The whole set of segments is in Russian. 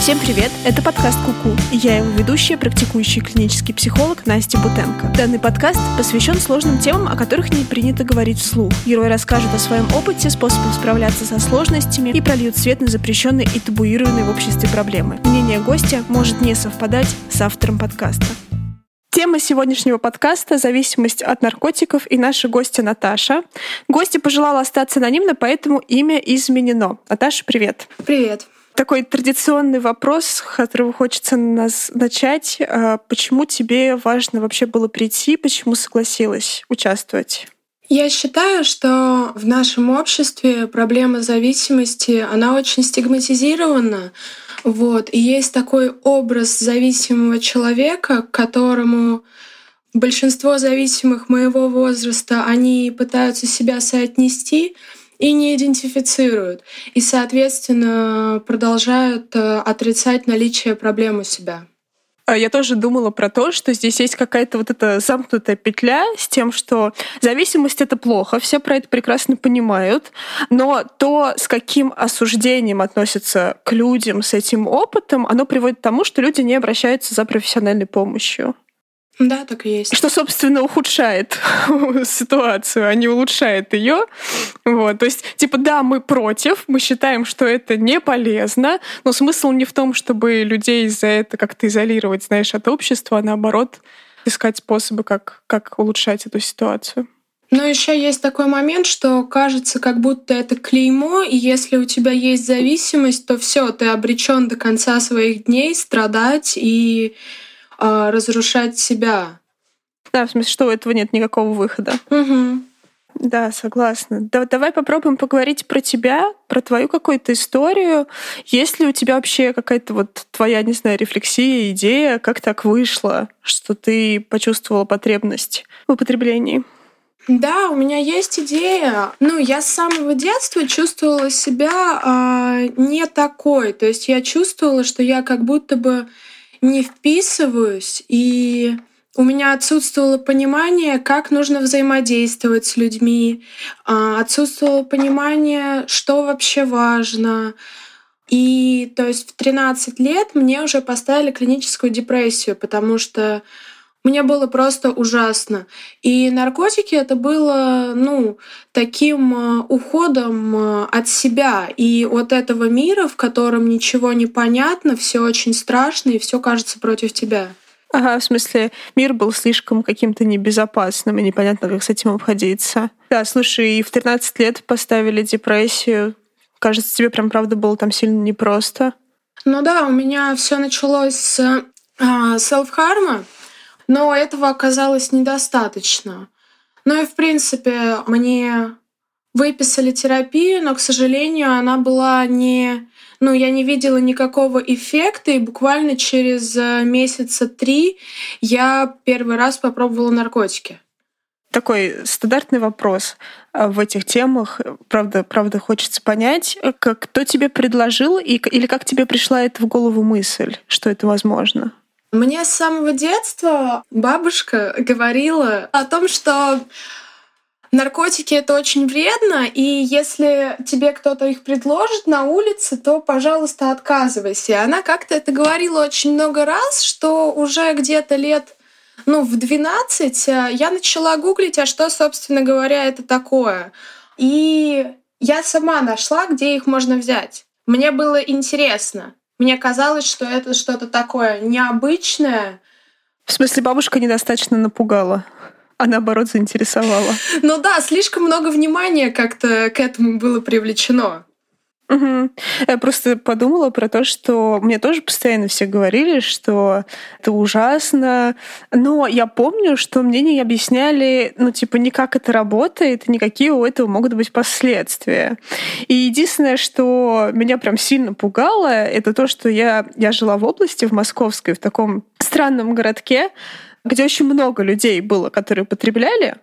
Всем привет! Это подкаст Куку, и я его ведущая, практикующий клинический психолог Настя Бутенко. Данный подкаст посвящен сложным темам, о которых не принято говорить вслух. Герои расскажут о своем опыте, способах справляться со сложностями и прольют свет на запрещенные и табуированные в обществе проблемы. Мнение гостя может не совпадать с автором подкаста. Тема сегодняшнего подкаста — зависимость от наркотиков и наша гостья Наташа. Гостья пожелала остаться анонимно, поэтому имя изменено. Наташа, привет. Привет такой традиционный вопрос, с которого хочется нас начать. А, почему тебе важно вообще было прийти? Почему согласилась участвовать? Я считаю, что в нашем обществе проблема зависимости, она очень стигматизирована. Вот. И есть такой образ зависимого человека, к которому большинство зависимых моего возраста, они пытаются себя соотнести — и не идентифицируют, и, соответственно, продолжают э, отрицать наличие проблем у себя. А я тоже думала про то, что здесь есть какая-то вот эта замкнутая петля с тем, что зависимость — это плохо, все про это прекрасно понимают, но то, с каким осуждением относятся к людям с этим опытом, оно приводит к тому, что люди не обращаются за профессиональной помощью. Да, так и есть. Что, собственно, ухудшает ситуацию, а не улучшает ее. Вот. То есть, типа, да, мы против, мы считаем, что это не полезно, но смысл не в том, чтобы людей за это как-то изолировать, знаешь, от общества, а наоборот, искать способы, как, как улучшать эту ситуацию. Но еще есть такой момент, что кажется, как будто это клеймо, и если у тебя есть зависимость, то все, ты обречен до конца своих дней страдать и а, разрушать себя. Да, в смысле, что у этого нет никакого выхода. Угу. Да, согласна. Да, давай попробуем поговорить про тебя, про твою какую-то историю. Есть ли у тебя вообще какая-то вот твоя, не знаю, рефлексия, идея, как так вышло, что ты почувствовала потребность в употреблении? Да, у меня есть идея. Ну, я с самого детства чувствовала себя э, не такой. То есть я чувствовала, что я как будто бы не вписываюсь, и у меня отсутствовало понимание, как нужно взаимодействовать с людьми, а, отсутствовало понимание, что вообще важно. И то есть в 13 лет мне уже поставили клиническую депрессию, потому что мне было просто ужасно. И наркотики это было, ну, таким э, уходом э, от себя и от этого мира, в котором ничего не понятно, все очень страшно и все кажется против тебя. Ага, в смысле, мир был слишком каким-то небезопасным, и непонятно, как с этим обходиться. Да, слушай, и в 13 лет поставили депрессию. Кажется, тебе прям правда было там сильно непросто. Ну да, у меня все началось с а, селф-харма. Но этого оказалось недостаточно. Ну и, в принципе, мне выписали терапию, но, к сожалению, она была не... Ну, я не видела никакого эффекта, и буквально через э, месяца три я первый раз попробовала наркотики. Такой стандартный вопрос э, в этих темах. Правда, правда хочется понять, э, как, кто тебе предложил и, или как тебе пришла это в голову мысль, что это возможно? Мне с самого детства бабушка говорила о том, что наркотики это очень вредно, и если тебе кто-то их предложит на улице, то, пожалуйста, отказывайся. Она как-то это говорила очень много раз, что уже где-то лет ну, в 12 э, я начала гуглить, а что, собственно говоря, это такое. И я сама нашла, где их можно взять. Мне было интересно. Мне казалось, что это что-то такое необычное. В смысле, бабушка недостаточно напугала? а наоборот заинтересовала. Ну да, слишком много внимания как-то к этому было привлечено. Угу. Я просто подумала про то, что мне тоже постоянно все говорили, что это ужасно. Но я помню, что мне не объясняли, ну, типа, ни как это работает, ни какие у этого могут быть последствия. И единственное, что меня прям сильно пугало, это то, что я, я жила в области, в Московской, в таком странном городке, где очень много людей было, которые потребляли.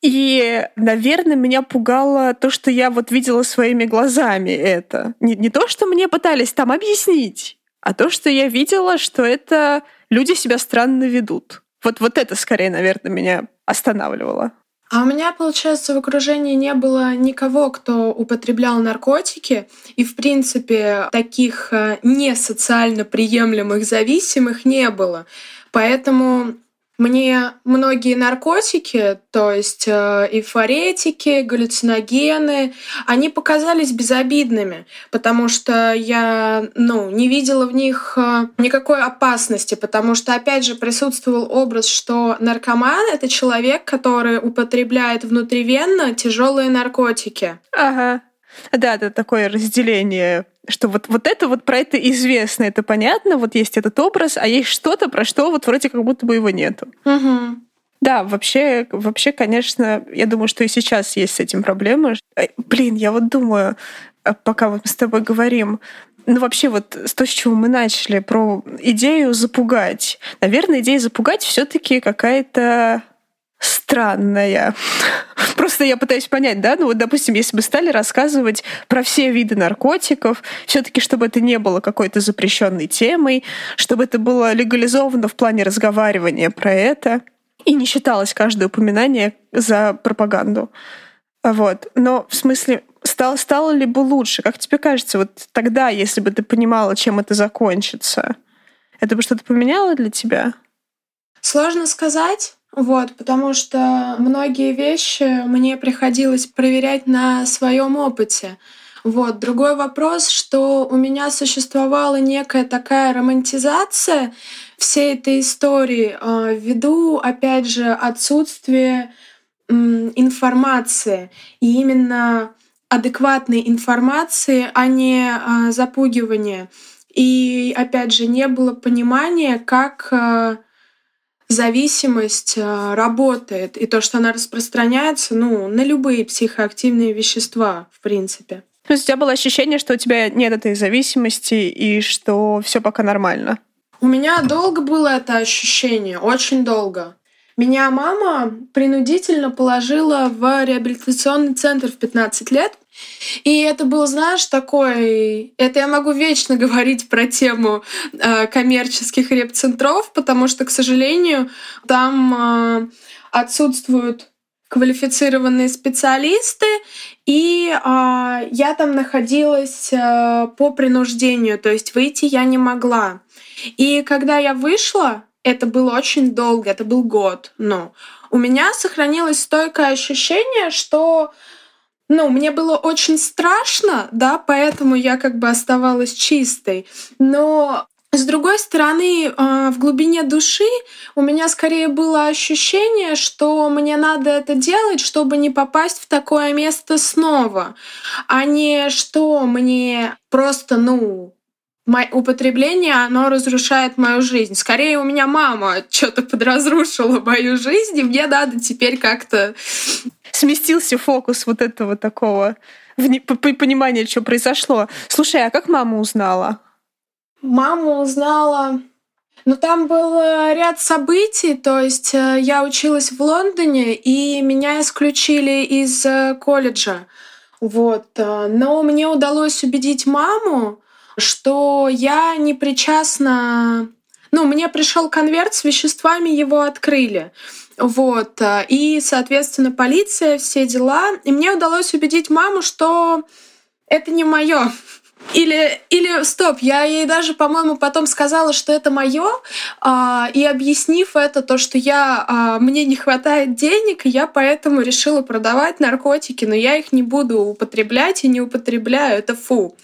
И, наверное, меня пугало то, что я вот видела своими глазами это. Не, не то, что мне пытались там объяснить, а то, что я видела, что это люди себя странно ведут. Вот, вот это скорее, наверное, меня останавливало. А у меня, получается, в окружении не было никого, кто употреблял наркотики. И, в принципе, таких э, не социально приемлемых зависимых не было. Поэтому мне многие наркотики, то есть э, эйфоретики, галлюциногены, они показались безобидными, потому что я ну, не видела в них э, никакой опасности, потому что, опять же, присутствовал образ, что наркоман — это человек, который употребляет внутривенно тяжелые наркотики. Ага. Да, это такое разделение что вот, вот это вот про это известно, это понятно, вот есть этот образ, а есть что-то, про что вот вроде как будто бы его нету. Угу. Да, вообще, вообще, конечно, я думаю, что и сейчас есть с этим проблемы. Блин, я вот думаю, а пока вот мы с тобой говорим, ну вообще вот с то, с чего мы начали, про идею запугать. Наверное, идея запугать все таки какая-то странная. Просто я пытаюсь понять, да, ну вот, допустим, если бы стали рассказывать про все виды наркотиков, все таки чтобы это не было какой-то запрещенной темой, чтобы это было легализовано в плане разговаривания про это, и не считалось каждое упоминание за пропаганду. Вот. Но в смысле, стало, стало ли бы лучше? Как тебе кажется, вот тогда, если бы ты понимала, чем это закончится, это бы что-то поменяло для тебя? Сложно сказать. Вот, потому что многие вещи мне приходилось проверять на своем опыте. Вот. Другой вопрос, что у меня существовала некая такая романтизация всей этой истории э, ввиду, опять же, отсутствия информации. И именно адекватной информации, а не э, запугивания. И, опять же, не было понимания, как э, зависимость э, работает, и то, что она распространяется ну, на любые психоактивные вещества, в принципе. То есть у тебя было ощущение, что у тебя нет этой зависимости и что все пока нормально? У меня долго было это ощущение, очень долго. Меня мама принудительно положила в реабилитационный центр в 15 лет. И это был, знаешь, такой... Это я могу вечно говорить про тему э, коммерческих реп-центров, потому что, к сожалению, там э, отсутствуют квалифицированные специалисты, и э, я там находилась э, по принуждению, то есть выйти я не могла. И когда я вышла, это было очень долго, это был год, но у меня сохранилось стойкое ощущение, что ну, мне было очень страшно, да, поэтому я как бы оставалась чистой. Но с другой стороны, а, в глубине души у меня скорее было ощущение, что мне надо это делать, чтобы не попасть в такое место снова, а не что мне просто, ну, употребление, оно разрушает мою жизнь. Скорее, у меня мама что-то подразрушила мою жизнь, и мне надо теперь как-то... Сместился фокус вот этого такого понимания, что произошло. Слушай, а как мама узнала? Мама узнала... Ну, там был э, ряд событий, то есть э, я училась в Лондоне, и меня исключили из э, колледжа. Вот. Но мне удалось убедить маму, что я не причастна... Ну, мне пришел конверт с веществами, его открыли. Вот. И, соответственно, полиция, все дела. И мне удалось убедить маму, что это не мое. Или, или стоп, я ей даже, по-моему, потом сказала, что это мое, а, и объяснив это, то, что я, а, мне не хватает денег, я поэтому решила продавать наркотики, но я их не буду употреблять и не употребляю, это фу.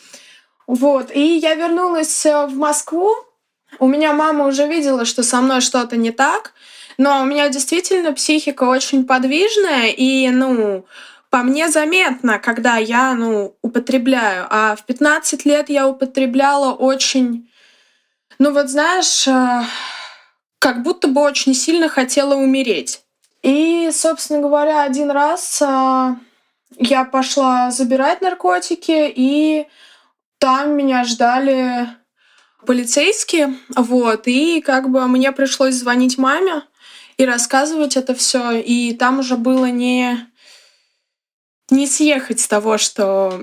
Вот. И я вернулась э, в Москву. У меня мама уже видела, что со мной что-то не так. Но у меня действительно психика очень подвижная, и, ну, по мне заметно, когда я, ну, употребляю. А в 15 лет я употребляла очень, ну вот знаешь, э, как будто бы очень сильно хотела умереть. И, собственно говоря, один раз э, я пошла забирать наркотики, и там меня ждали полицейские, вот, и как бы мне пришлось звонить маме и рассказывать это все, и там уже было не не съехать с того, что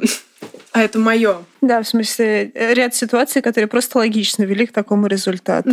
а это мое. Да, в смысле, ряд ситуаций, которые просто логично вели к такому результату.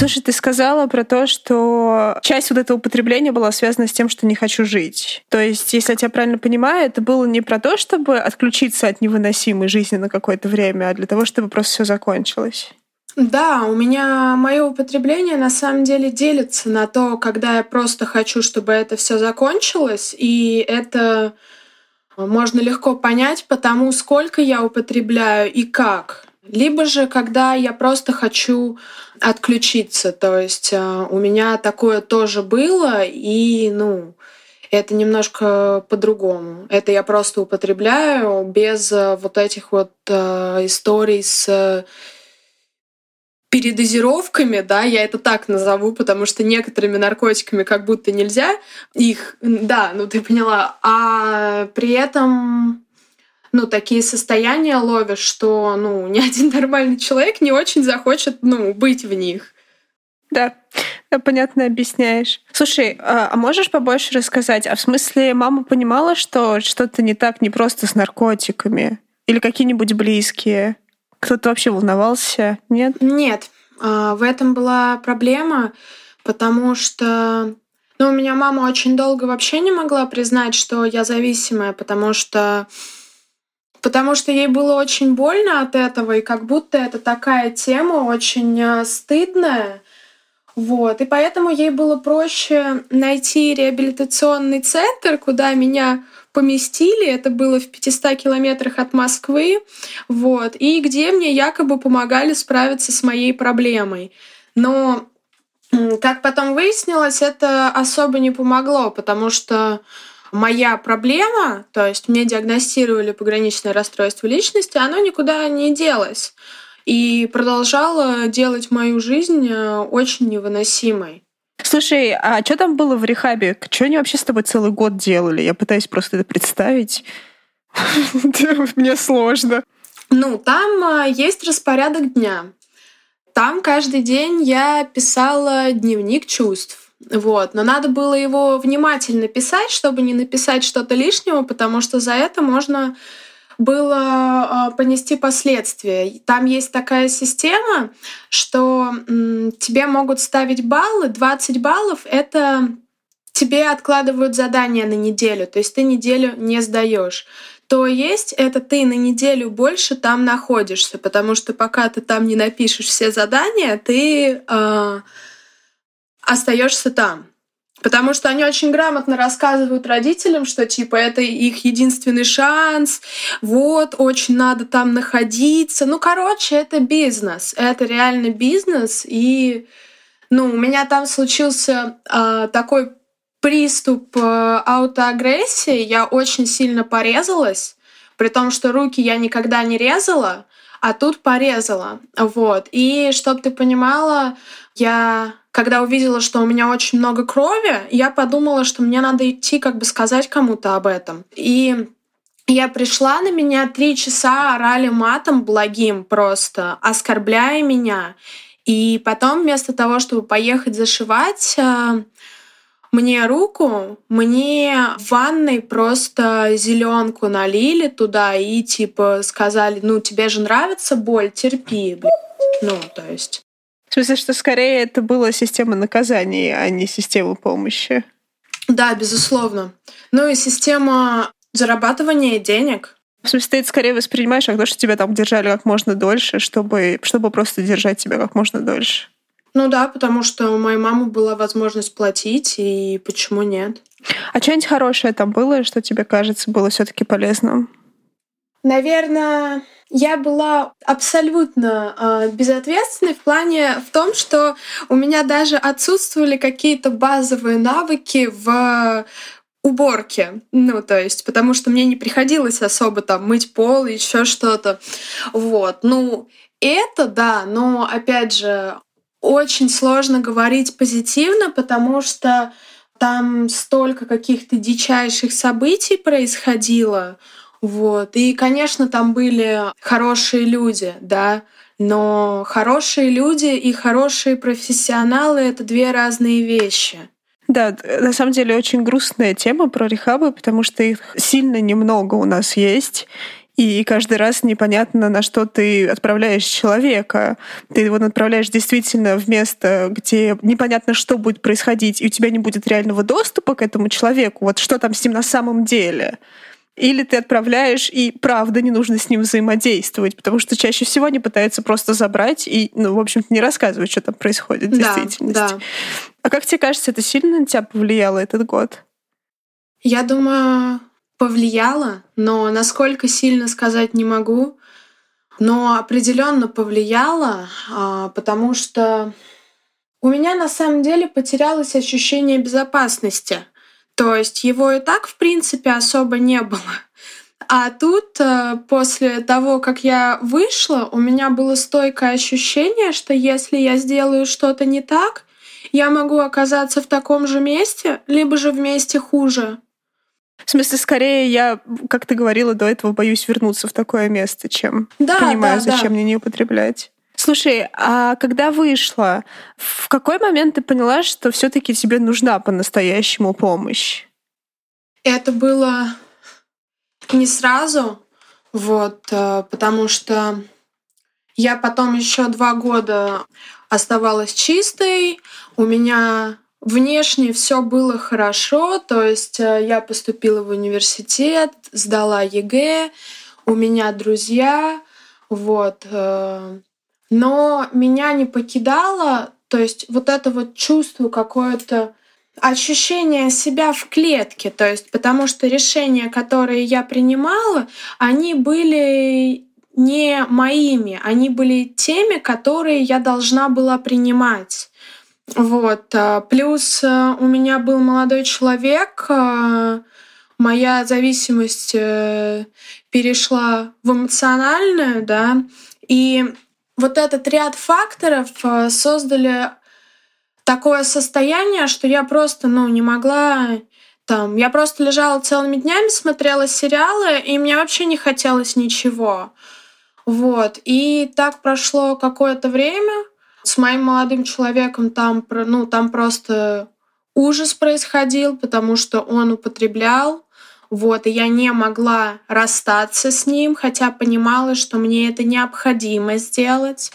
Слушай, ты сказала про то, что часть вот этого употребления была связана с тем, что не хочу жить. То есть, если я тебя правильно понимаю, это было не про то, чтобы отключиться от невыносимой жизни на какое-то время, а для того, чтобы просто все закончилось. Да, у меня мое употребление на самом деле делится на то, когда я просто хочу, чтобы это все закончилось, и это можно легко понять потому, сколько я употребляю и как. Либо же, когда я просто хочу отключиться, то есть э, у меня такое тоже было, и, ну, это немножко по-другому. Это я просто употребляю без э, вот этих вот э, историй с передозировками, да, я это так назову, потому что некоторыми наркотиками как будто нельзя их, да, ну ты поняла, а при этом ну, такие состояния ловишь, что, ну, ни один нормальный человек не очень захочет, ну, быть в них. Да, понятно объясняешь. Слушай, а, а можешь побольше рассказать? А в смысле, мама понимала, что что-то не так не просто с наркотиками? Или какие-нибудь близкие? Кто-то вообще волновался? Нет? Нет. А, в этом была проблема, потому что ну, у меня мама очень долго вообще не могла признать, что я зависимая, потому что потому что ей было очень больно от этого, и как будто это такая тема очень а, стыдная. Вот. И поэтому ей было проще найти реабилитационный центр, куда меня поместили, это было в 500 километрах от Москвы, вот, и где мне якобы помогали справиться с моей проблемой. Но, как потом выяснилось, это особо не помогло, потому что моя проблема, то есть мне диагностировали пограничное расстройство личности, оно никуда не делось и продолжало делать мою жизнь э, очень невыносимой. Слушай, а что там было в рехабе? Что они вообще с тобой целый год делали? Я пытаюсь просто это представить. Мне сложно. Ну, там а, есть распорядок дня. Там каждый день я писала дневник чувств. Вот. Но надо было его внимательно писать, чтобы не написать что-то лишнего, потому что за это можно было а, понести последствия. Там есть такая система, что тебе могут ставить баллы, 20 баллов — это тебе откладывают задание на неделю, то есть ты неделю не сдаешь то есть это ты на неделю больше там находишься, потому что пока ты там не напишешь все задания, ты э, остаешься там. Потому что они очень грамотно рассказывают родителям, что типа это их единственный шанс, вот, очень надо там находиться. Ну, короче, это бизнес. Это реально бизнес. И ну, у меня там случился э, такой приступ э, аутоагрессии. Я очень сильно порезалась, при том, что руки я никогда не резала, а тут порезала. Вот. И чтобы ты понимала, я когда увидела, что у меня очень много крови, я подумала, что мне надо идти как бы сказать кому-то об этом. И я пришла, на меня три часа орали матом благим просто, оскорбляя меня. И потом вместо того, чтобы поехать зашивать, э, мне руку, мне в ванной просто зеленку налили туда и типа сказали, ну тебе же нравится боль, терпи, блядь. Ну, то есть. В смысле, что скорее это была система наказаний, а не система помощи. Да, безусловно. Ну и система зарабатывания денег. В смысле, ты это скорее воспринимаешь как то, что тебя там держали как можно дольше, чтобы, чтобы просто держать тебя как можно дольше. Ну да, потому что у моей мамы была возможность платить, и почему нет? А что-нибудь хорошее там было, что тебе кажется было все таки полезным? Наверное, я была абсолютно э, безответственной в плане в том, что у меня даже отсутствовали какие-то базовые навыки в уборке. Ну, то есть, потому что мне не приходилось особо там мыть пол, еще что-то. Вот. Ну, это да, но опять же, очень сложно говорить позитивно, потому что там столько каких-то дичайших событий происходило. Вот. И, конечно, там были хорошие люди, да, но хорошие люди и хорошие профессионалы — это две разные вещи. Да, на самом деле очень грустная тема про рехабы, потому что их сильно немного у нас есть. И каждый раз непонятно, на что ты отправляешь человека. Ты его отправляешь действительно в место, где непонятно, что будет происходить, и у тебя не будет реального доступа к этому человеку. Вот что там с ним на самом деле. Или ты отправляешь, и правда не нужно с ним взаимодействовать, потому что чаще всего они пытаются просто забрать и, ну, в общем-то, не рассказывать, что там происходит в да, действительности. Да. А как тебе кажется, это сильно на тебя повлияло этот год? Я думаю, повлияло, но насколько сильно сказать не могу. Но определенно повлияло, а, потому что у меня на самом деле потерялось ощущение безопасности. То есть его и так, в принципе, особо не было. А тут, э, после того, как я вышла, у меня было стойкое ощущение, что если я сделаю что-то не так, я могу оказаться в таком же месте, либо же в месте хуже. В смысле, скорее я, как ты говорила до этого, боюсь вернуться в такое место, чем да, понимаю, да, зачем да. мне не употреблять. Слушай, а когда вышла, в какой момент ты поняла, что все-таки тебе нужна по-настоящему помощь? Это было не сразу, вот, э, потому что я потом еще два года оставалась чистой, у меня внешне все было хорошо, то есть э, я поступила в университет, сдала ЕГЭ, у меня друзья, вот, э, но меня не покидало, то есть вот это вот чувство какое-то ощущение себя в клетке, то есть потому что решения, которые я принимала, они были не моими, они были теми, которые я должна была принимать. Вот. А, плюс э, у меня был молодой человек, э, моя зависимость э, перешла в эмоциональную, да, и вот этот ряд факторов э, создали такое состояние, что я просто, ну, не могла там, я просто лежала целыми днями, смотрела сериалы, и мне вообще не хотелось ничего. Вот. И так прошло какое-то время. С моим молодым человеком там, ну, там просто ужас происходил, потому что он употреблял. Вот, и я не могла расстаться с ним, хотя понимала, что мне это необходимо сделать.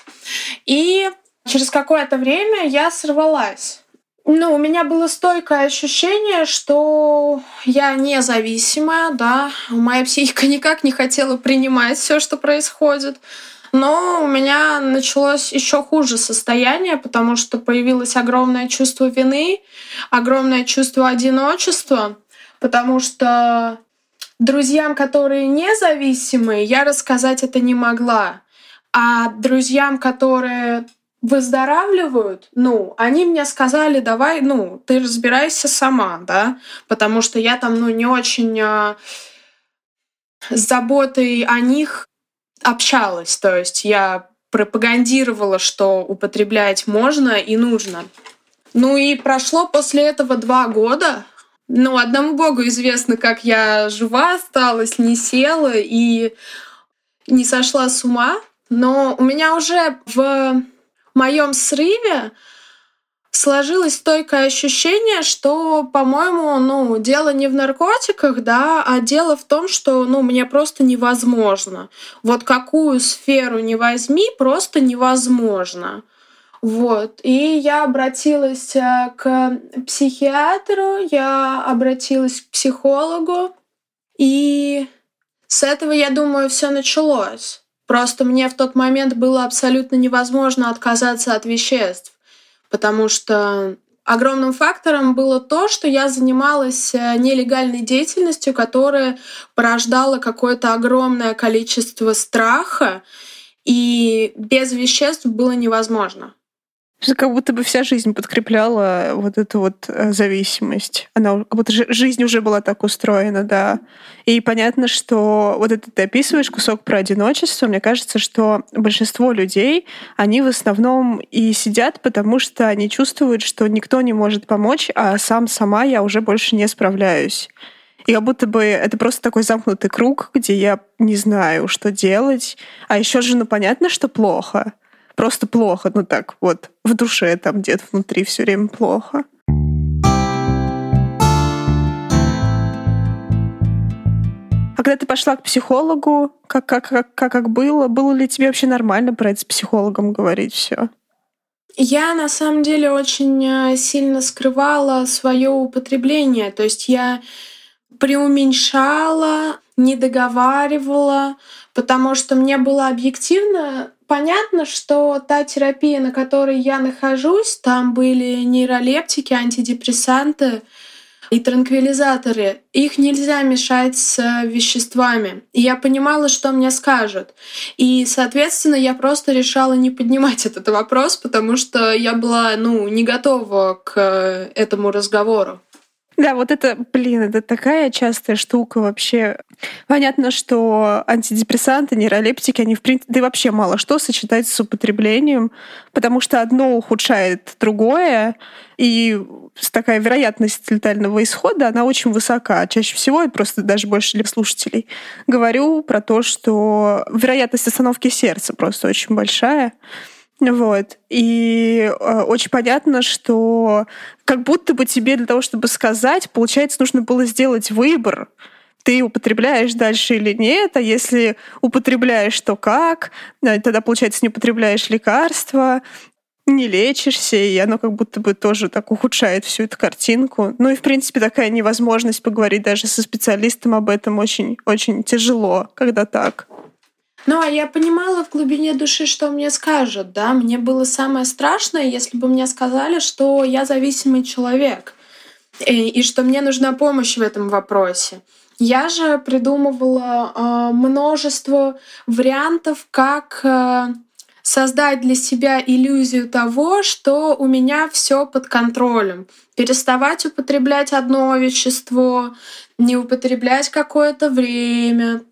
И через какое-то время я сорвалась. Ну, у меня было стойкое ощущение, что я независимая, да, моя психика никак не хотела принимать все, что происходит. Но у меня началось еще хуже состояние, потому что появилось огромное чувство вины, огромное чувство одиночества потому что друзьям, которые независимые, я рассказать это не могла. А друзьям, которые выздоравливают, ну, они мне сказали, давай, ну, ты разбирайся сама, да, потому что я там, ну, не очень а, с заботой о них общалась, то есть я пропагандировала, что употреблять можно и нужно. Ну и прошло после этого два года, ну, одному Богу известно, как я жива осталась, не села и не сошла с ума. Но у меня уже в моем срыве сложилось стойкое ощущение, что, по-моему, ну, дело не в наркотиках, да, а дело в том, что, ну, мне просто невозможно. Вот какую сферу не возьми, просто невозможно. Вот. И я обратилась э, к психиатру, я обратилась к психологу, и с этого, я думаю, все началось. Просто мне в тот момент было абсолютно невозможно отказаться от веществ, потому что огромным фактором было то, что я занималась э, нелегальной деятельностью, которая порождала какое-то огромное количество страха, и без веществ было невозможно. Как будто бы вся жизнь подкрепляла вот эту вот э, зависимость. Она как будто жизнь уже была так устроена, да. И понятно, что вот это ты описываешь кусок про одиночество. Мне кажется, что большинство людей, они в основном и сидят, потому что они чувствуют, что никто не может помочь, а сам сама я уже больше не справляюсь. И как будто бы это просто такой замкнутый круг, где я не знаю, что делать. А еще же, ну, понятно, что плохо просто плохо, ну так вот, в душе там где-то внутри все время плохо. А когда ты пошла к психологу, как, как, как, как, как было? Было ли тебе вообще нормально про это с психологом говорить все? Я на самом деле очень э, сильно скрывала свое употребление. То есть я преуменьшала, не договаривала, потому что мне было объективно понятно, что та терапия, на которой я нахожусь, там были нейролептики, антидепрессанты и транквилизаторы. Их нельзя мешать с веществами. И я понимала, что мне скажут. И, соответственно, я просто решала не поднимать этот вопрос, потому что я была, ну, не готова к этому разговору. Да, вот это, блин, это такая частая штука вообще. Понятно, что антидепрессанты, нейролептики, они в принципе, да и вообще мало что сочетается с употреблением, потому что одно ухудшает другое, и такая вероятность летального исхода, она очень высока. Чаще всего, и просто даже больше для слушателей, говорю про то, что вероятность остановки сердца просто очень большая. Вот. И э, очень понятно, что как будто бы тебе для того, чтобы сказать, получается, нужно было сделать выбор. Ты употребляешь дальше или нет, а если употребляешь, то как? Тогда, получается, не употребляешь лекарства, не лечишься, и оно как будто бы тоже так ухудшает всю эту картинку. Ну и, в принципе, такая невозможность поговорить даже со специалистом об этом очень, очень тяжело, когда так. Ну, а я понимала в глубине души, что мне скажут, да. Мне было самое страшное, если бы мне сказали, что я зависимый человек и, и что мне нужна помощь в этом вопросе. Я же придумывала э, множество вариантов, как э, создать для себя иллюзию того, что у меня все под контролем. Переставать употреблять одно вещество, не употреблять какое-то время,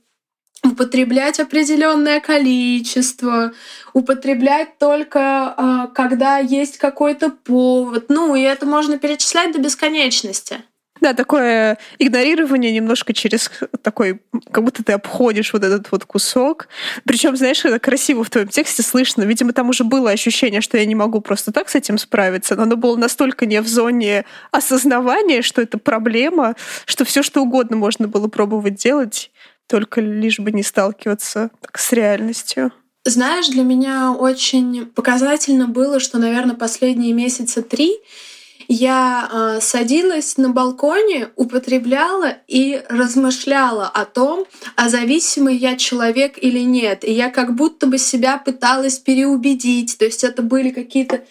употреблять определенное количество, употреблять только э, когда есть какой-то повод. Ну, и это можно перечислять до бесконечности. Да, такое игнорирование немножко через такой, как будто ты обходишь вот этот вот кусок. Причем, знаешь, это красиво в твоем тексте слышно. Видимо, там уже было ощущение, что я не могу просто так с этим справиться, но оно было настолько не в зоне осознавания, что это проблема, что все что угодно можно было пробовать делать только лишь бы не сталкиваться так, с реальностью. Знаешь, для меня очень показательно было, что, наверное, последние месяца три я э, садилась на балконе, употребляла и размышляла о том, а зависимый я человек или нет. И я как будто бы себя пыталась переубедить. То есть это были какие-то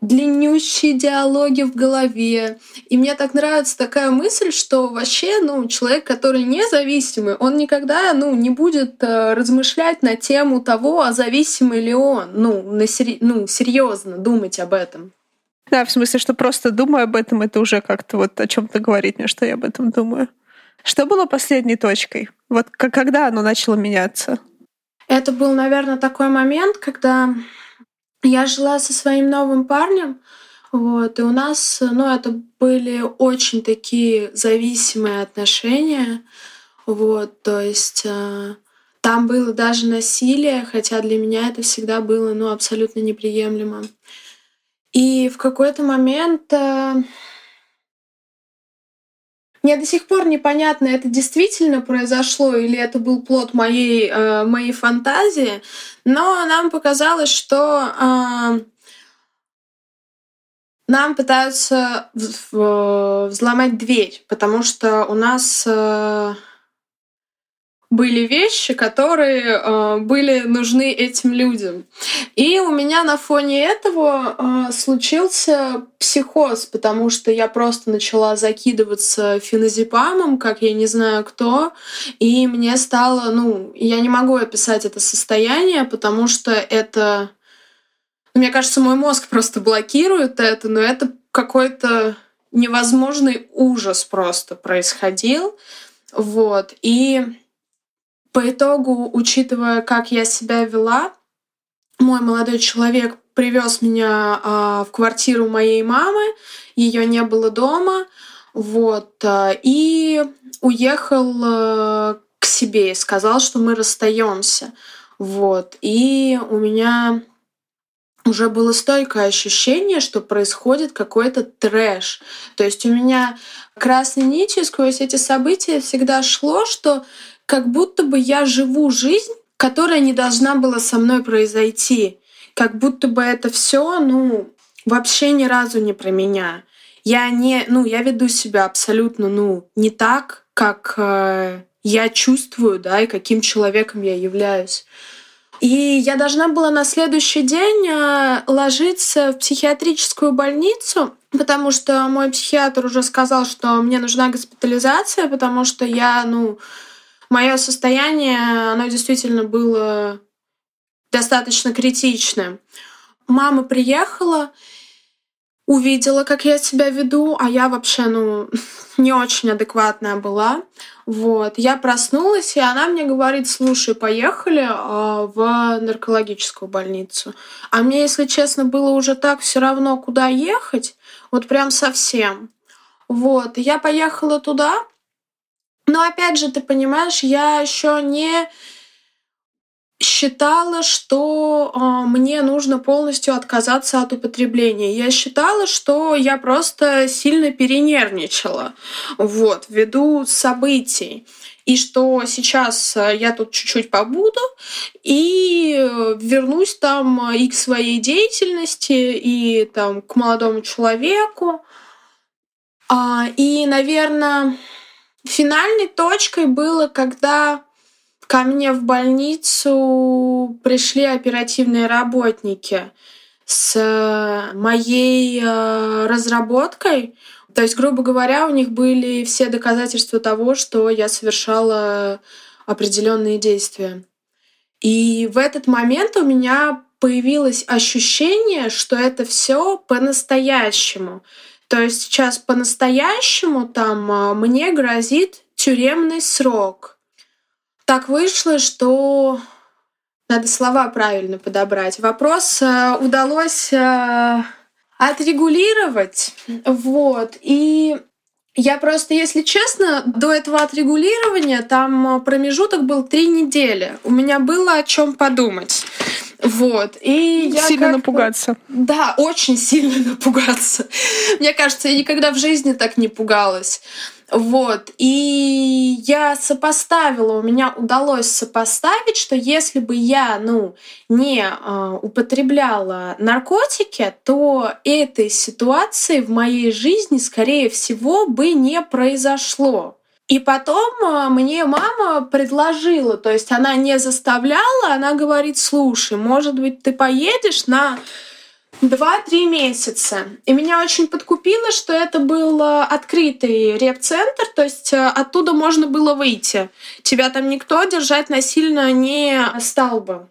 длиннющие диалоги в голове. И мне так нравится такая мысль, что вообще, ну, человек, который независимый, он никогда, ну, не будет э, размышлять на тему того, а зависимый ли он, ну, на сери- ну, серьезно думать об этом. Да, в смысле, что просто думаю об этом, это уже как-то вот о чем-то говорит мне, что я об этом думаю. Что было последней точкой? Вот когда оно начало меняться? Это был, наверное, такой момент, когда я жила со своим новым парнем, вот, и у нас, ну, это были очень такие зависимые отношения, вот, то есть э, там было даже насилие, хотя для меня это всегда было, ну, абсолютно неприемлемо. И в какой-то момент э, мне до сих пор непонятно, это действительно произошло или это был плод моей, э, моей фантазии, но нам показалось, что э, нам пытаются взломать дверь, потому что у нас э, были вещи, которые э, были нужны этим людям. И у меня на фоне этого э, случился психоз, потому что я просто начала закидываться феназепамом, как я не знаю кто, и мне стало, ну, я не могу описать это состояние, потому что это, мне кажется, мой мозг просто блокирует это, но это какой-то невозможный ужас просто происходил, вот, и по итогу, учитывая, как я себя вела, мой молодой человек привез меня э, в квартиру моей мамы, ее не было дома, вот, э, и уехал э, к себе и сказал, что мы расстаемся, вот, и у меня уже было стойкое ощущение, что происходит какой-то трэш. То есть у меня красной нитью сквозь эти события всегда шло, что как будто бы я живу жизнь, которая не должна была со мной произойти. Как будто бы это все, ну, вообще ни разу не про меня. Я не, ну, я веду себя абсолютно, ну, не так, как э, я чувствую, да, и каким человеком я являюсь. И я должна была на следующий день э, ложиться в психиатрическую больницу, потому что мой психиатр уже сказал, что мне нужна госпитализация, потому что я, ну, мое состояние, оно действительно было достаточно критичным. Мама приехала, увидела, как я себя веду, а я вообще, ну, не очень адекватная была. Вот. Я проснулась, и она мне говорит, слушай, поехали э, в наркологическую больницу. А мне, если честно, было уже так все равно, куда ехать, вот прям совсем. Вот. я поехала туда, но опять же, ты понимаешь, я еще не считала, что э, мне нужно полностью отказаться от употребления. Я считала, что я просто сильно перенервничала вот, ввиду событий. И что сейчас э, я тут чуть-чуть побуду и вернусь там и к своей деятельности, и там к молодому человеку. А, и, наверное, финальной точкой было, когда Ко мне в больницу пришли оперативные работники с моей э, разработкой. То есть, грубо говоря, у них были все доказательства того, что я совершала определенные действия. И в этот момент у меня появилось ощущение, что это все по-настоящему. То есть сейчас по-настоящему там э, мне грозит тюремный срок так вышло, что надо слова правильно подобрать. Вопрос э, удалось э, отрегулировать. Вот. И я просто, если честно, до этого отрегулирования там промежуток был три недели. У меня было о чем подумать. Вот. И я сильно напугаться. Да, очень сильно напугаться. Мне кажется, я никогда в жизни так не пугалась. Вот. И я сопоставила, у меня удалось сопоставить, что если бы я, ну, не э, употребляла наркотики, то этой ситуации в моей жизни, скорее всего, бы не произошло. И потом а, мне мама предложила, то есть она не заставляла, она говорит, слушай, может быть, ты поедешь на Два-три месяца. И меня очень подкупило, что это был э, открытый реп-центр, то есть э, оттуда можно было выйти. Тебя там никто держать насильно не стал бы.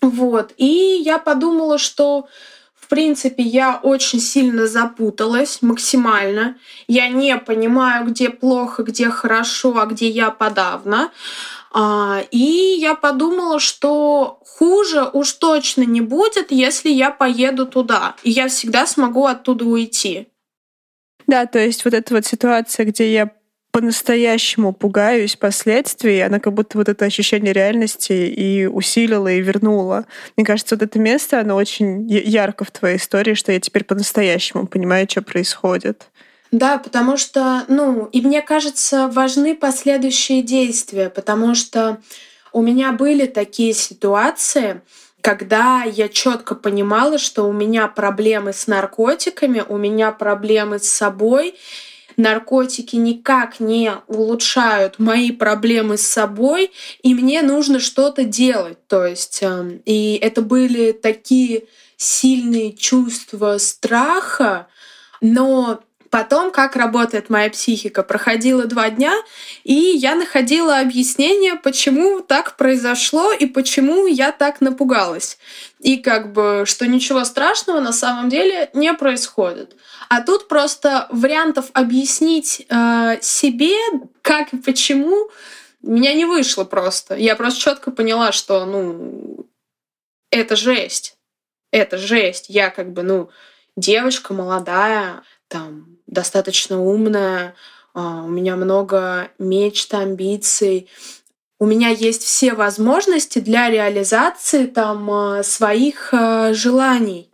Вот. И я подумала, что в принципе, я очень сильно запуталась, максимально. Я не понимаю, где плохо, где хорошо, а где я подавно. А, и я подумала, что хуже уж точно не будет, если я поеду туда. И я всегда смогу оттуда уйти. Да, то есть вот эта вот ситуация, где я по-настоящему пугаюсь последствий, она как будто вот это ощущение реальности и усилила, и вернула. Мне кажется, вот это место, оно очень ярко в твоей истории, что я теперь по-настоящему понимаю, что происходит. Да, потому что, ну, и мне кажется, важны последующие действия, потому что у меня были такие ситуации, когда я четко понимала, что у меня проблемы с наркотиками, у меня проблемы с собой, наркотики никак не улучшают мои проблемы с собой, и мне нужно что-то делать. То есть, эм, и это были такие сильные чувства страха, но Потом, как работает моя психика, проходило два дня, и я находила объяснение, почему так произошло и почему я так напугалась. И как бы, что ничего страшного на самом деле не происходит. А тут просто вариантов объяснить э, себе, как и почему, меня не вышло просто. Я просто четко поняла, что, ну, это жесть. Это жесть. Я как бы, ну, девочка молодая, там, достаточно умная, а, у меня много мечт, амбиций, у меня есть все возможности для реализации там э, своих э, желаний.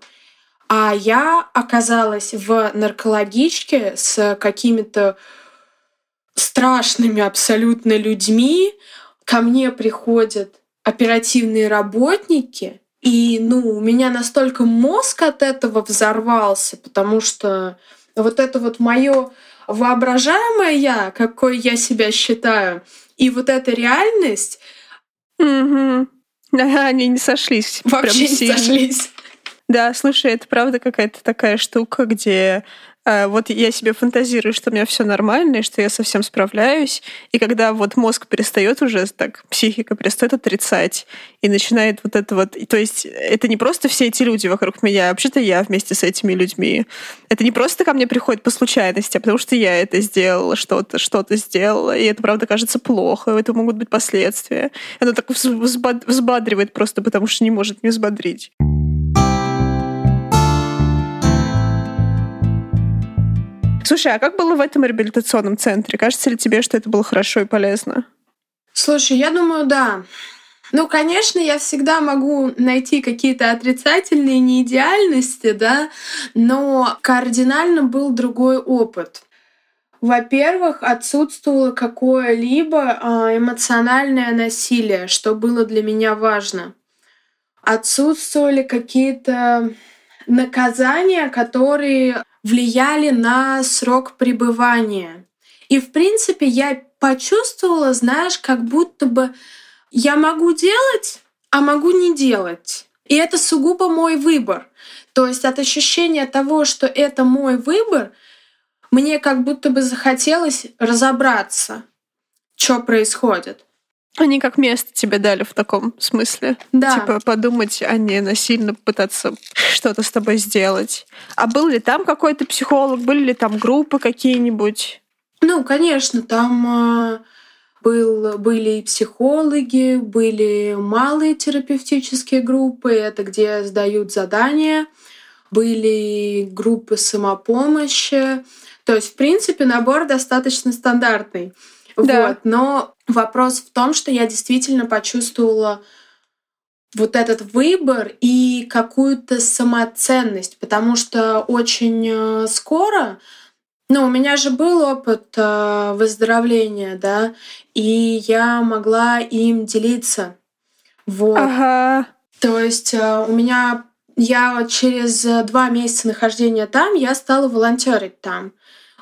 А я оказалась в наркологичке с какими-то страшными абсолютно людьми. Ко мне приходят оперативные работники, и ну, у меня настолько мозг от этого взорвался, потому что вот это вот мое воображаемое я, какой я себя считаю, и вот эта реальность... Угу. Они не сошлись. Вообще не сошлись. Да, слушай, это правда какая-то такая штука, где вот я себе фантазирую, что у меня все нормально, и что я совсем справляюсь. И когда вот мозг перестает уже так, психика перестает отрицать и начинает вот это вот... То есть это не просто все эти люди вокруг меня, а вообще-то я вместе с этими людьми. Это не просто ко мне приходит по случайности, а потому что я это сделала, что-то, что-то сделала, и это, правда, кажется плохо, и это могут быть последствия. Оно так взбадривает просто потому, что не может не взбодрить. Слушай, а как было в этом реабилитационном центре? Кажется ли тебе, что это было хорошо и полезно? Слушай, я думаю, да. Ну, конечно, я всегда могу найти какие-то отрицательные неидеальности, да, но кардинально был другой опыт. Во-первых, отсутствовало какое-либо а, эмоциональное насилие, что было для меня важно. Отсутствовали какие-то наказания, которые влияли на срок пребывания. И, в принципе, я почувствовала, знаешь, как будто бы я могу делать, а могу не делать. И это сугубо мой выбор. То есть от ощущения того, что это мой выбор, мне как будто бы захотелось разобраться, что происходит. Они как место тебе дали в таком смысле. Да. Типа подумать, а не насильно пытаться что-то с тобой сделать. А был ли там какой-то психолог? Были ли там группы какие-нибудь? Ну, конечно, там э, был, были и психологи, были малые терапевтические группы, это где сдают задания, были группы самопомощи. То есть, в принципе, набор достаточно стандартный. Да. Вот. Но вопрос в том, что я действительно почувствовала вот этот выбор и какую-то самоценность, потому что очень э, скоро, ну, у меня же был опыт э, выздоровления, да, и я могла им делиться. Вот. Ага. То есть э, у меня я через два месяца нахождения там я стала волонтерить там.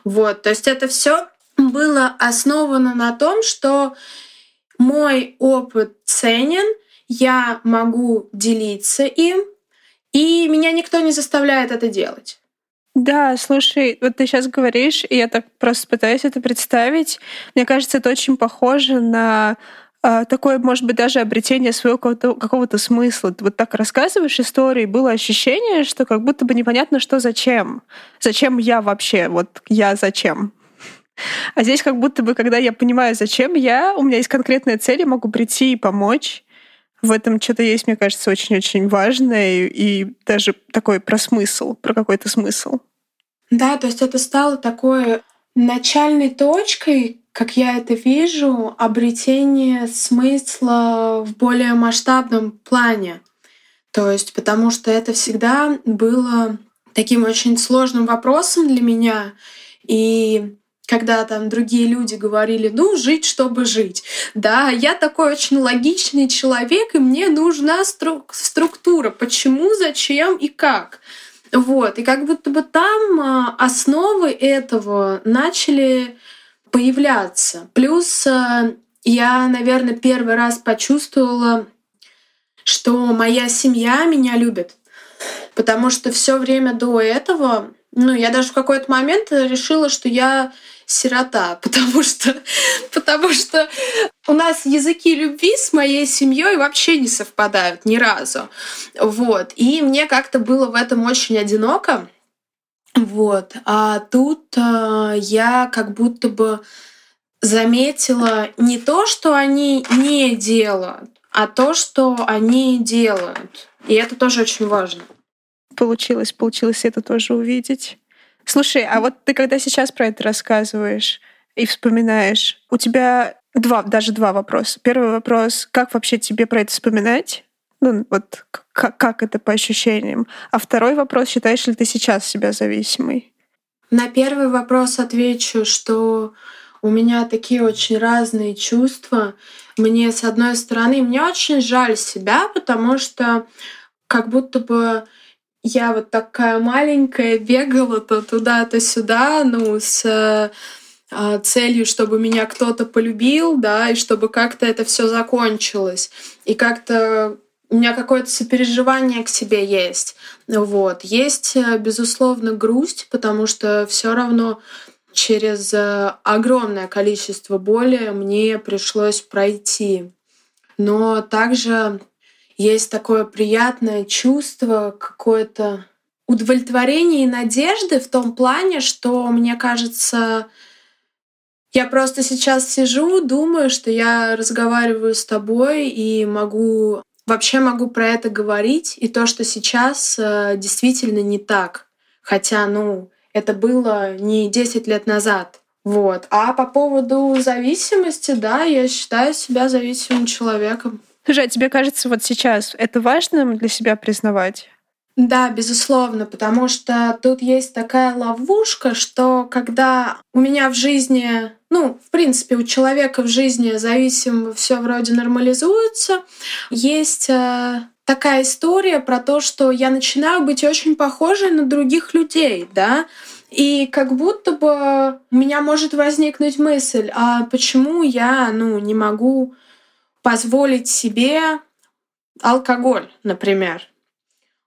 Вот, то есть это все было основано на том, что мой опыт ценен, я могу делиться им, и меня никто не заставляет это делать. Да, слушай, вот ты сейчас говоришь, и я так просто пытаюсь это представить. Мне кажется, это очень похоже на э, такое, может быть, даже обретение своего какого-то, какого-то смысла. Ты вот так рассказываешь истории, было ощущение, что как будто бы непонятно, что зачем. Зачем я вообще? Вот я зачем? А здесь как будто бы, когда я понимаю, зачем я, у меня есть конкретная цель, я могу прийти и помочь. В этом что-то есть, мне кажется, очень-очень важное и, и даже такой про смысл, про какой-то смысл. Да, то есть это стало такой начальной точкой, как я это вижу, обретение смысла в более масштабном плане. То есть потому что это всегда было таким очень сложным вопросом для меня. И когда там другие люди говорили, ну, жить, чтобы жить. Да, я такой очень логичный человек, и мне нужна стру- структура. Почему, зачем и как. Вот. И как будто бы там а, основы этого начали появляться. Плюс а, я, наверное, первый раз почувствовала, что моя семья меня любит. Потому что все время до этого, ну, я даже в какой-то момент решила, что я сирота, потому что, потому что у нас языки любви с моей семьей вообще не совпадают ни разу. Вот. И мне как-то было в этом очень одиноко. Вот. А тут э, я как будто бы заметила не то, что они не делают, а то, что они делают. И это тоже очень важно. Получилось, получилось это тоже увидеть. Слушай, а вот ты когда сейчас про это рассказываешь, и вспоминаешь, у тебя два, даже два вопроса. Первый вопрос, как вообще тебе про это вспоминать? Ну, вот как, как это по ощущениям? А второй вопрос, считаешь ли ты сейчас себя зависимой? На первый вопрос отвечу, что у меня такие очень разные чувства. Мне, с одной стороны, мне очень жаль себя, потому что как будто бы я вот такая маленькая бегала то туда, то сюда, ну, с э, целью, чтобы меня кто-то полюбил, да, и чтобы как-то это все закончилось. И как-то у меня какое-то сопереживание к себе есть. Вот. Есть, э, безусловно, грусть, потому что все равно через э, огромное количество боли мне пришлось пройти. Но также есть такое приятное чувство, какое-то удовлетворение и надежды в том плане, что мне кажется, я просто сейчас сижу, думаю, что я разговариваю с тобой и могу вообще могу про это говорить, и то, что сейчас э, действительно не так. Хотя, ну, это было не 10 лет назад. Вот. А по поводу зависимости, да, я считаю себя зависимым человеком. Слушай, а тебе кажется, вот сейчас это важно для себя признавать? Да, безусловно, потому что тут есть такая ловушка, что когда у меня в жизни, ну, в принципе, у человека в жизни зависимо все вроде нормализуется, есть э, такая история про то, что я начинаю быть очень похожей на других людей, да, и как будто бы у меня может возникнуть мысль, а почему я, ну, не могу позволить себе алкоголь, например.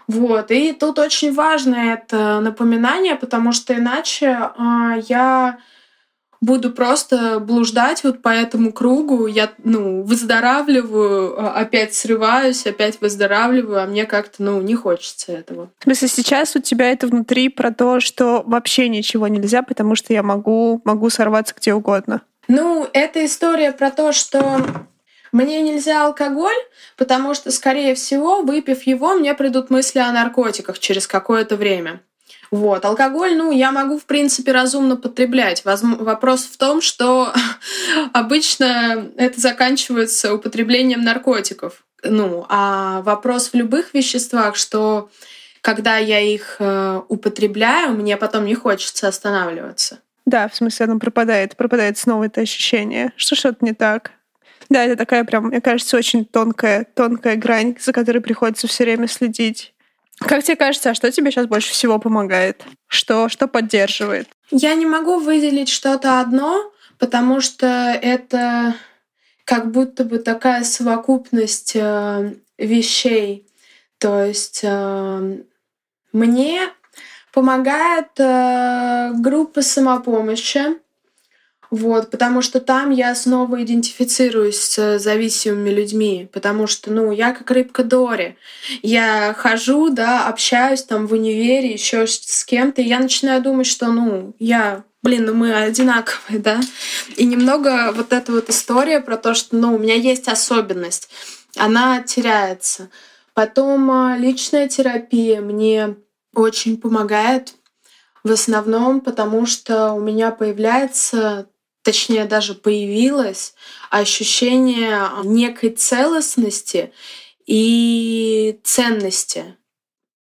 Вот. И тут очень важно это напоминание, потому что иначе э, я буду просто блуждать вот по этому кругу. Я, ну, выздоравливаю, а, опять срываюсь, опять выздоравливаю, а мне как-то, ну, не хочется этого. В смысле, сейчас у тебя это внутри про то, что вообще ничего нельзя, потому что я могу, могу сорваться где угодно? Ну, это история про то, что мне нельзя алкоголь, потому что, скорее всего, выпив его, мне придут мысли о наркотиках через какое-то время. Вот. Алкоголь, ну, я могу, в принципе, разумно потреблять. Вопрос в том, что обычно это заканчивается употреблением наркотиков. Ну, а вопрос в любых веществах, что когда я их э, употребляю, мне потом не хочется останавливаться. Да, в смысле, оно пропадает, пропадает снова это ощущение, что что-то не так. Да, это такая прям, мне кажется, очень тонкая, тонкая грань, за которой приходится все время следить. Как тебе кажется, а что тебе сейчас больше всего помогает? Что, что поддерживает? Я не могу выделить что-то одно, потому что это как будто бы такая совокупность э, вещей. То есть э, мне помогает э, группа самопомощи, вот, потому что там я снова идентифицируюсь с зависимыми людьми, потому что, ну, я как рыбка Дори. Я хожу, да, общаюсь там в универе, еще с кем-то, и я начинаю думать, что, ну, я блин, ну мы одинаковые, да. И немного вот эта вот история про то, что, ну, у меня есть особенность, она теряется. Потом а, личная терапия мне очень помогает в основном потому, что у меня появляется точнее даже появилось ощущение некой целостности и ценности.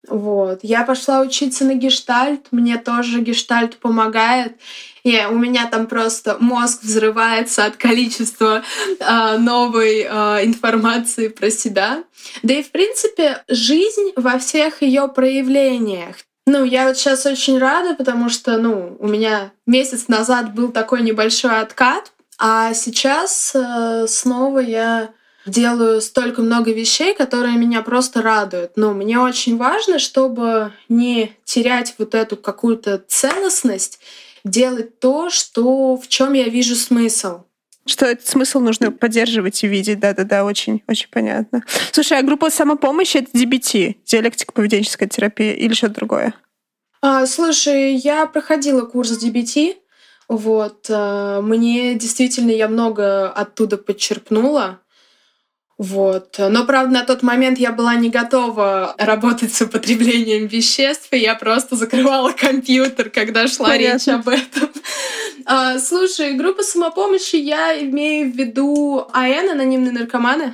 Вот. Я пошла учиться на гештальт, мне тоже гештальт помогает. И у меня там просто мозг взрывается от количества э, новой э, информации про себя. Да и в принципе жизнь во всех ее проявлениях. Ну, я вот сейчас очень рада, потому что, ну, у меня месяц назад был такой небольшой откат, а сейчас э, снова я делаю столько много вещей, которые меня просто радуют. Но мне очень важно, чтобы не терять вот эту какую-то целостность, делать то, что в чем я вижу смысл. Что этот смысл нужно поддерживать и видеть, да-да-да, очень, очень понятно. Слушай, а группа самопомощи — это DBT, диалектико-поведенческая терапия или что-то другое? А, слушай, я проходила курс DBT, вот, э, мне действительно я много оттуда подчерпнула, вот. Но, правда, на тот момент я была не готова работать с употреблением веществ, и я просто закрывала компьютер, когда шла Понятно. речь об этом. А, слушай, группа самопомощи, я имею в виду АН, анонимные наркоманы.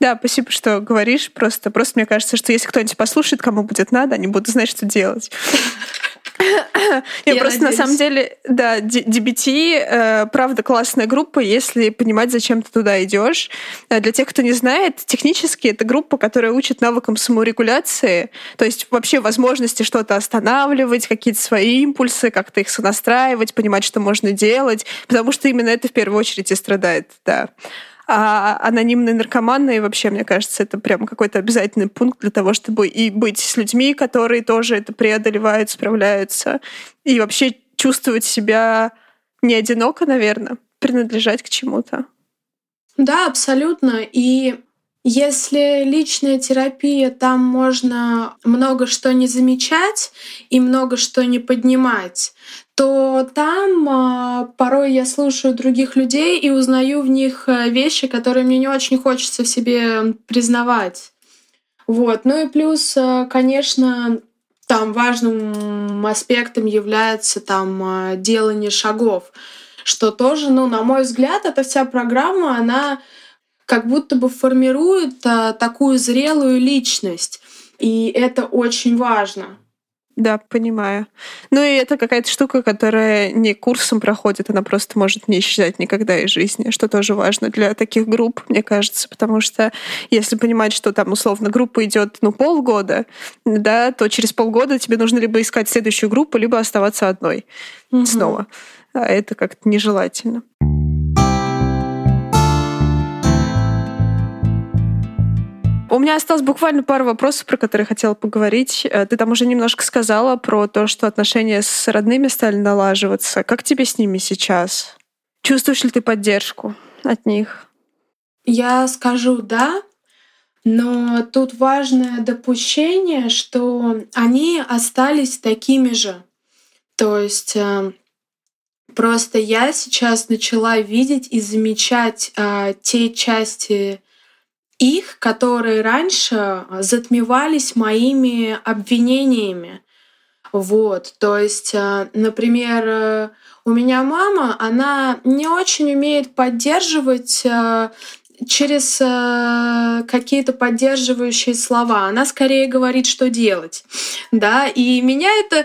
Да, спасибо, что говоришь. Просто, просто мне кажется, что если кто-нибудь послушает, кому будет надо, они будут знать, что делать. Я просто на самом деле, да, DBT, э, правда, классная группа, если понимать, зачем ты туда идешь. Э, для тех, кто не знает, технически это группа, которая учит навыкам саморегуляции, то есть вообще возможности что-то останавливать, какие-то свои импульсы, как-то их сонастраивать, понимать, что можно делать, потому что именно это в первую очередь и страдает, да. А анонимные наркоманы, вообще, мне кажется, это прям какой-то обязательный пункт для того, чтобы и быть с людьми, которые тоже это преодолевают, справляются, и вообще чувствовать себя не одиноко, наверное, принадлежать к чему-то. Да, абсолютно. И если личная терапия, там можно много что не замечать и много что не поднимать, то там э, порой я слушаю других людей и узнаю в них э, вещи, которые мне не очень хочется в себе признавать. Вот. Ну и плюс, э, конечно, там важным аспектом является там делание шагов, что тоже, ну, на мой взгляд, эта вся программа, она как будто бы формирует такую зрелую личность. И это очень важно. Да, понимаю. Ну и это какая-то штука, которая не курсом проходит, она просто может не исчезать никогда из жизни, что тоже важно для таких групп, мне кажется, потому что если понимать, что там условно группа идет ну полгода, да, то через полгода тебе нужно либо искать следующую группу, либо оставаться одной угу. снова. А это как-то нежелательно. У меня осталось буквально пару вопросов, про которые хотела поговорить. Э, ты там уже немножко сказала про то, что отношения с родными стали налаживаться. Как тебе с ними сейчас? Чувствуешь ли ты поддержку от них? Я скажу да, но тут важное допущение, что они остались такими же. То есть э, просто я сейчас начала видеть и замечать э, те части их, которые раньше затмевались моими обвинениями. Вот, то есть, э, например, э, у меня мама, она не очень умеет поддерживать э, через э, какие-то поддерживающие слова. Она скорее говорит, что делать. Да, и меня это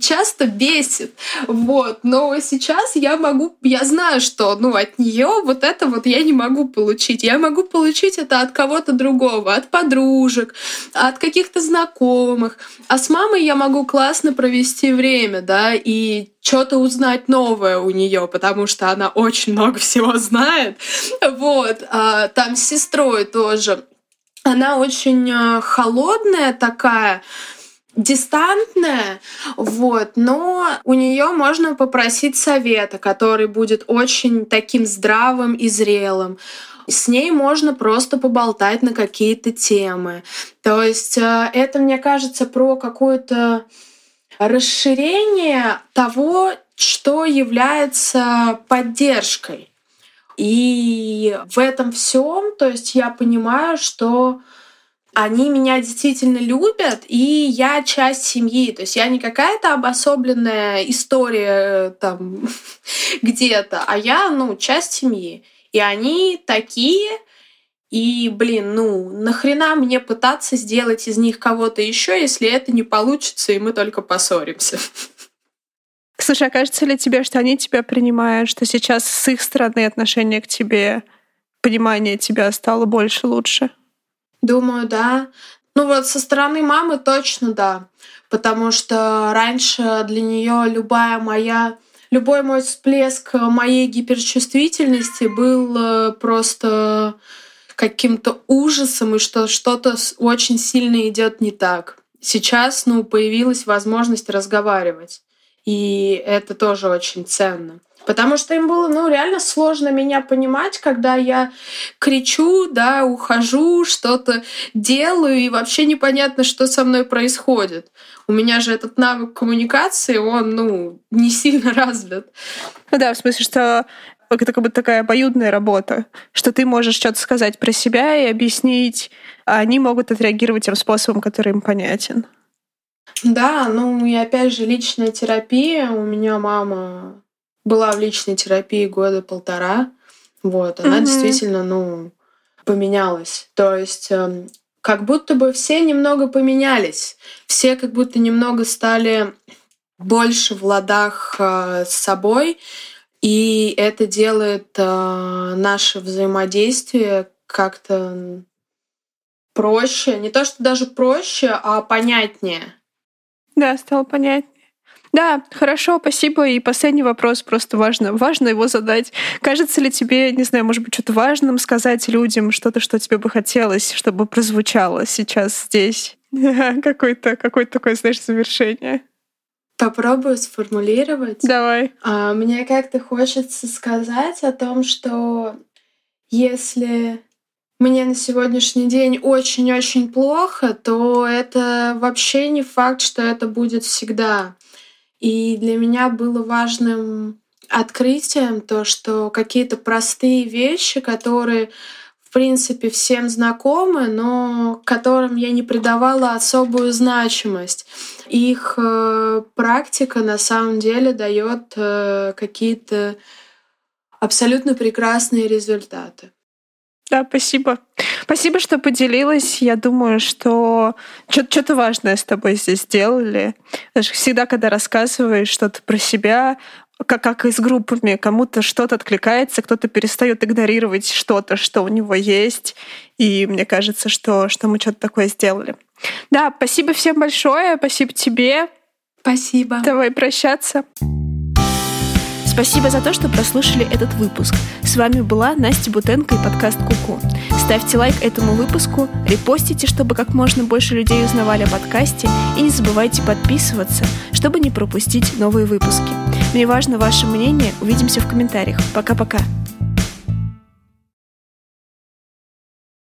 часто бесит. Вот. Но сейчас я могу, я знаю, что ну, от нее вот это вот я не могу получить. Я могу получить это от кого-то другого, от подружек, от каких-то знакомых. А с мамой я могу классно провести время, да, и что-то узнать новое у нее, потому что она очень много всего знает. Вот. А, там с сестрой тоже. Она очень а, холодная такая, дистантная, вот, но у нее можно попросить совета, который будет очень таким здравым и зрелым. С ней можно просто поболтать на какие-то темы. То есть а, это, мне кажется, про какую-то расширение того, что является поддержкой. И в этом всем, то есть я понимаю, что они меня действительно любят, и я часть семьи. То есть я не какая-то обособленная история там где-то, а я, ну, часть семьи. И они такие, и, блин, ну, нахрена мне пытаться сделать из них кого-то еще, если это не получится, и мы только поссоримся. Слушай, а кажется ли тебе, что они тебя принимают, что сейчас с их стороны отношение к тебе, понимание тебя стало больше, лучше? Думаю, да. Ну вот со стороны мамы точно да. Потому что раньше для нее любая моя любой мой всплеск моей гиперчувствительности был э, просто каким-то ужасом и что что-то очень сильно идет не так. Сейчас, ну, появилась возможность разговаривать. И это тоже очень ценно. Потому что им было, ну, реально сложно меня понимать, когда я кричу, да, ухожу, что-то делаю, и вообще непонятно, что со мной происходит. У меня же этот навык коммуникации, он, ну, не сильно развит. Ну да, в смысле, что это как бы такая обоюдная работа, что ты можешь что-то сказать про себя и объяснить, а они могут отреагировать тем способом, который им понятен. Да, ну и опять же личная терапия. У меня мама была в личной терапии года полтора. Вот, она mm-hmm. действительно, ну, поменялась. То есть эм, как будто бы все немного поменялись. Все как будто немного стали больше в ладах э, с собой, и это делает э, наше взаимодействие как-то проще. Не то, что даже проще, а понятнее. Да, стало понятнее. Да, хорошо, спасибо. И последний вопрос просто важно. Важно его задать. Кажется ли тебе, не знаю, может быть, что-то важным сказать людям, что-то, что тебе бы хотелось, чтобы прозвучало сейчас здесь? Какое-то какое такое, знаешь, завершение. Попробую сформулировать. Давай. А, мне как-то хочется сказать о том, что если мне на сегодняшний день очень-очень плохо, то это вообще не факт, что это будет всегда. И для меня было важным открытием то, что какие-то простые вещи, которые в принципе всем знакомы, но которым я не придавала особую значимость. Их э, практика на самом деле дает э, какие-то абсолютно прекрасные результаты. Да, спасибо. Спасибо, что поделилась. Я думаю, что что-то важное с тобой здесь сделали. Всегда, когда рассказываешь что-то про себя, как, как и с группами, кому-то что-то откликается, кто-то перестает игнорировать что-то, что у него есть. И мне кажется, что, что мы что-то такое сделали. Да, спасибо всем большое, спасибо тебе. Спасибо. Давай прощаться. Спасибо за то, что прослушали этот выпуск. С вами была Настя Бутенко и подкаст Куку. Ставьте лайк этому выпуску, репостите, чтобы как можно больше людей узнавали о подкасте, и не забывайте подписываться, чтобы не пропустить новые выпуски. Мне важно ваше мнение. Увидимся в комментариях. Пока-пока.